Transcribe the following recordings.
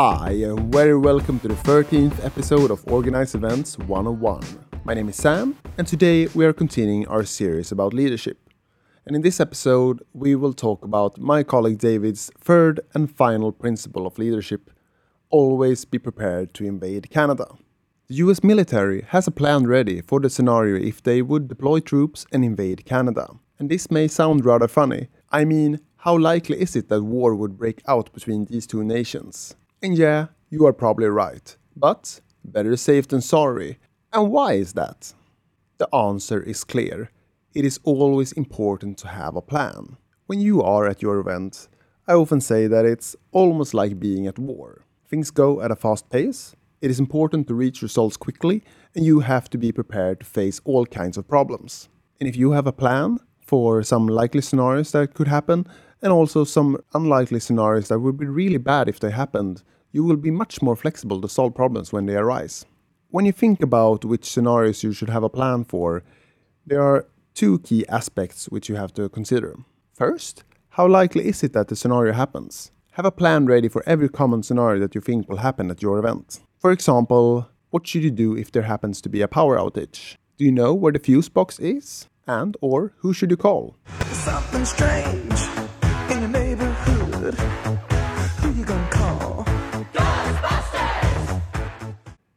Hi, and very welcome to the 13th episode of Organize Events 101. My name is Sam, and today we are continuing our series about leadership. And in this episode, we will talk about my colleague David's third and final principle of leadership always be prepared to invade Canada. The US military has a plan ready for the scenario if they would deploy troops and invade Canada. And this may sound rather funny. I mean, how likely is it that war would break out between these two nations? And yeah, you are probably right. But better safe than sorry. And why is that? The answer is clear. It is always important to have a plan. When you are at your event, I often say that it's almost like being at war. Things go at a fast pace, it is important to reach results quickly, and you have to be prepared to face all kinds of problems. And if you have a plan for some likely scenarios that could happen, and also some unlikely scenarios that would be really bad if they happened, you will be much more flexible to solve problems when they arise. When you think about which scenarios you should have a plan for, there are two key aspects which you have to consider. First, how likely is it that the scenario happens? Have a plan ready for every common scenario that you think will happen at your event. For example, what should you do if there happens to be a power outage? Do you know where the fuse box is? And or who should you call? Something strange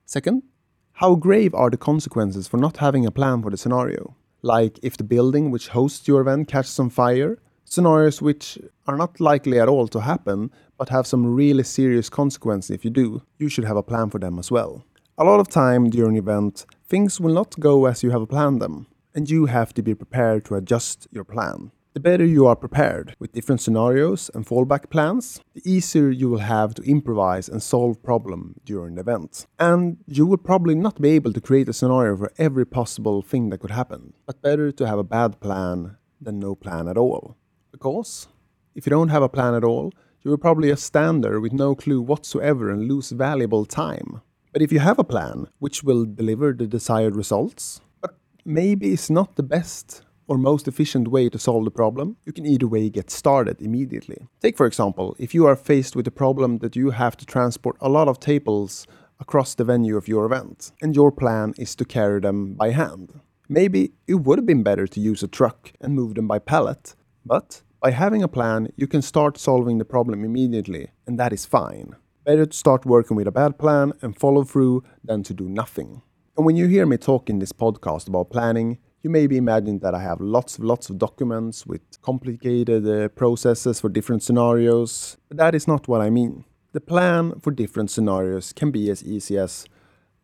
Second, how grave are the consequences for not having a plan for the scenario? Like if the building which hosts your event catches on fire, scenarios which are not likely at all to happen, but have some really serious consequences if you do, you should have a plan for them as well. A lot of time during event, things will not go as you have planned them, and you have to be prepared to adjust your plan. The better you are prepared with different scenarios and fallback plans, the easier you will have to improvise and solve problem during the event. And you will probably not be able to create a scenario for every possible thing that could happen, but better to have a bad plan than no plan at all. Because if you don't have a plan at all, you will probably just stand there with no clue whatsoever and lose valuable time. But if you have a plan which will deliver the desired results, but maybe it's not the best or most efficient way to solve the problem, you can either way get started immediately. Take, for example, if you are faced with a problem that you have to transport a lot of tables across the venue of your event, and your plan is to carry them by hand. Maybe it would have been better to use a truck and move them by pallet, but by having a plan, you can start solving the problem immediately, and that is fine. Better to start working with a bad plan and follow through than to do nothing. And when you hear me talk in this podcast about planning, you may be imagining that I have lots of lots of documents with complicated uh, processes for different scenarios, but that is not what I mean. The plan for different scenarios can be as easy as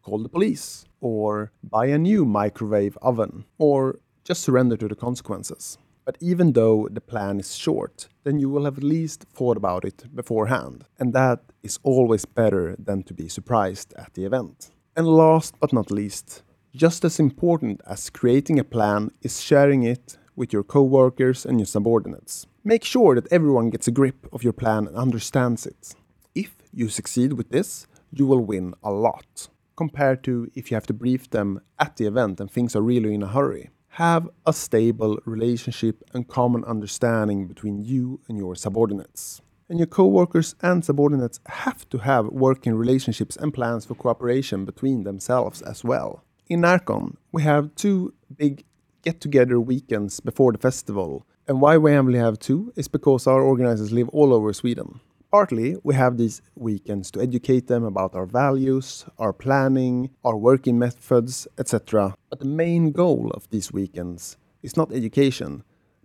call the police, or buy a new microwave oven, or just surrender to the consequences. But even though the plan is short, then you will have at least thought about it beforehand, and that is always better than to be surprised at the event. And last but not least, just as important as creating a plan is sharing it with your coworkers and your subordinates. Make sure that everyone gets a grip of your plan and understands it. If you succeed with this, you will win a lot, compared to if you have to brief them at the event and things are really in a hurry. Have a stable relationship and common understanding between you and your subordinates. And your coworkers and subordinates have to have working relationships and plans for cooperation between themselves as well in Närcon, we have two big get together weekends before the festival. And why we only have two is because our organizers live all over Sweden. Partly, we have these weekends to educate them about our values, our planning, our working methods, etc. But the main goal of these weekends is not education,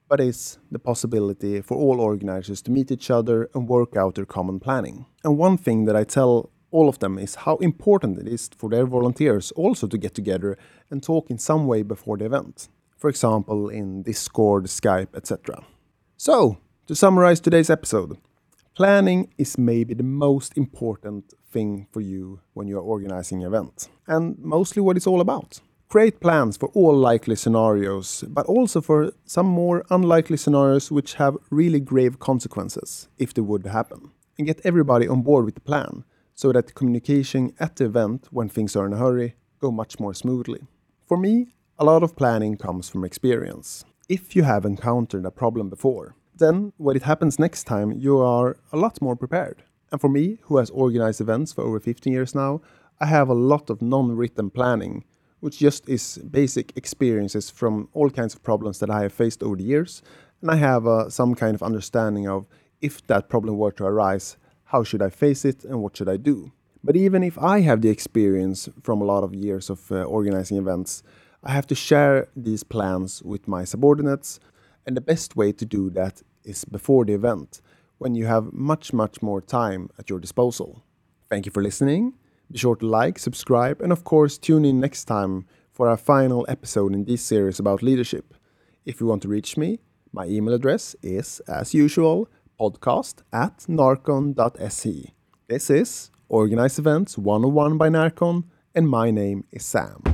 but is the possibility for all organizers to meet each other and work out their common planning. And one thing that I tell all of them is how important it is for their volunteers also to get together and talk in some way before the event. For example, in Discord, Skype, etc. So, to summarize today's episode, planning is maybe the most important thing for you when you are organizing an event, and mostly what it's all about. Create plans for all likely scenarios, but also for some more unlikely scenarios which have really grave consequences if they would happen. And get everybody on board with the plan so that communication at the event when things are in a hurry go much more smoothly. For me, a lot of planning comes from experience. If you have encountered a problem before, then when it happens next time, you are a lot more prepared. And for me, who has organized events for over 15 years now, I have a lot of non written planning, which just is basic experiences from all kinds of problems that I have faced over the years. And I have uh, some kind of understanding of if that problem were to arise, how should I face it and what should I do? But even if I have the experience from a lot of years of uh, organizing events, I have to share these plans with my subordinates. And the best way to do that is before the event, when you have much, much more time at your disposal. Thank you for listening. Be sure to like, subscribe, and of course, tune in next time for our final episode in this series about leadership. If you want to reach me, my email address is, as usual, podcast at narcon.se. This is Organize Events 101 by Närcon, and my name is Sam.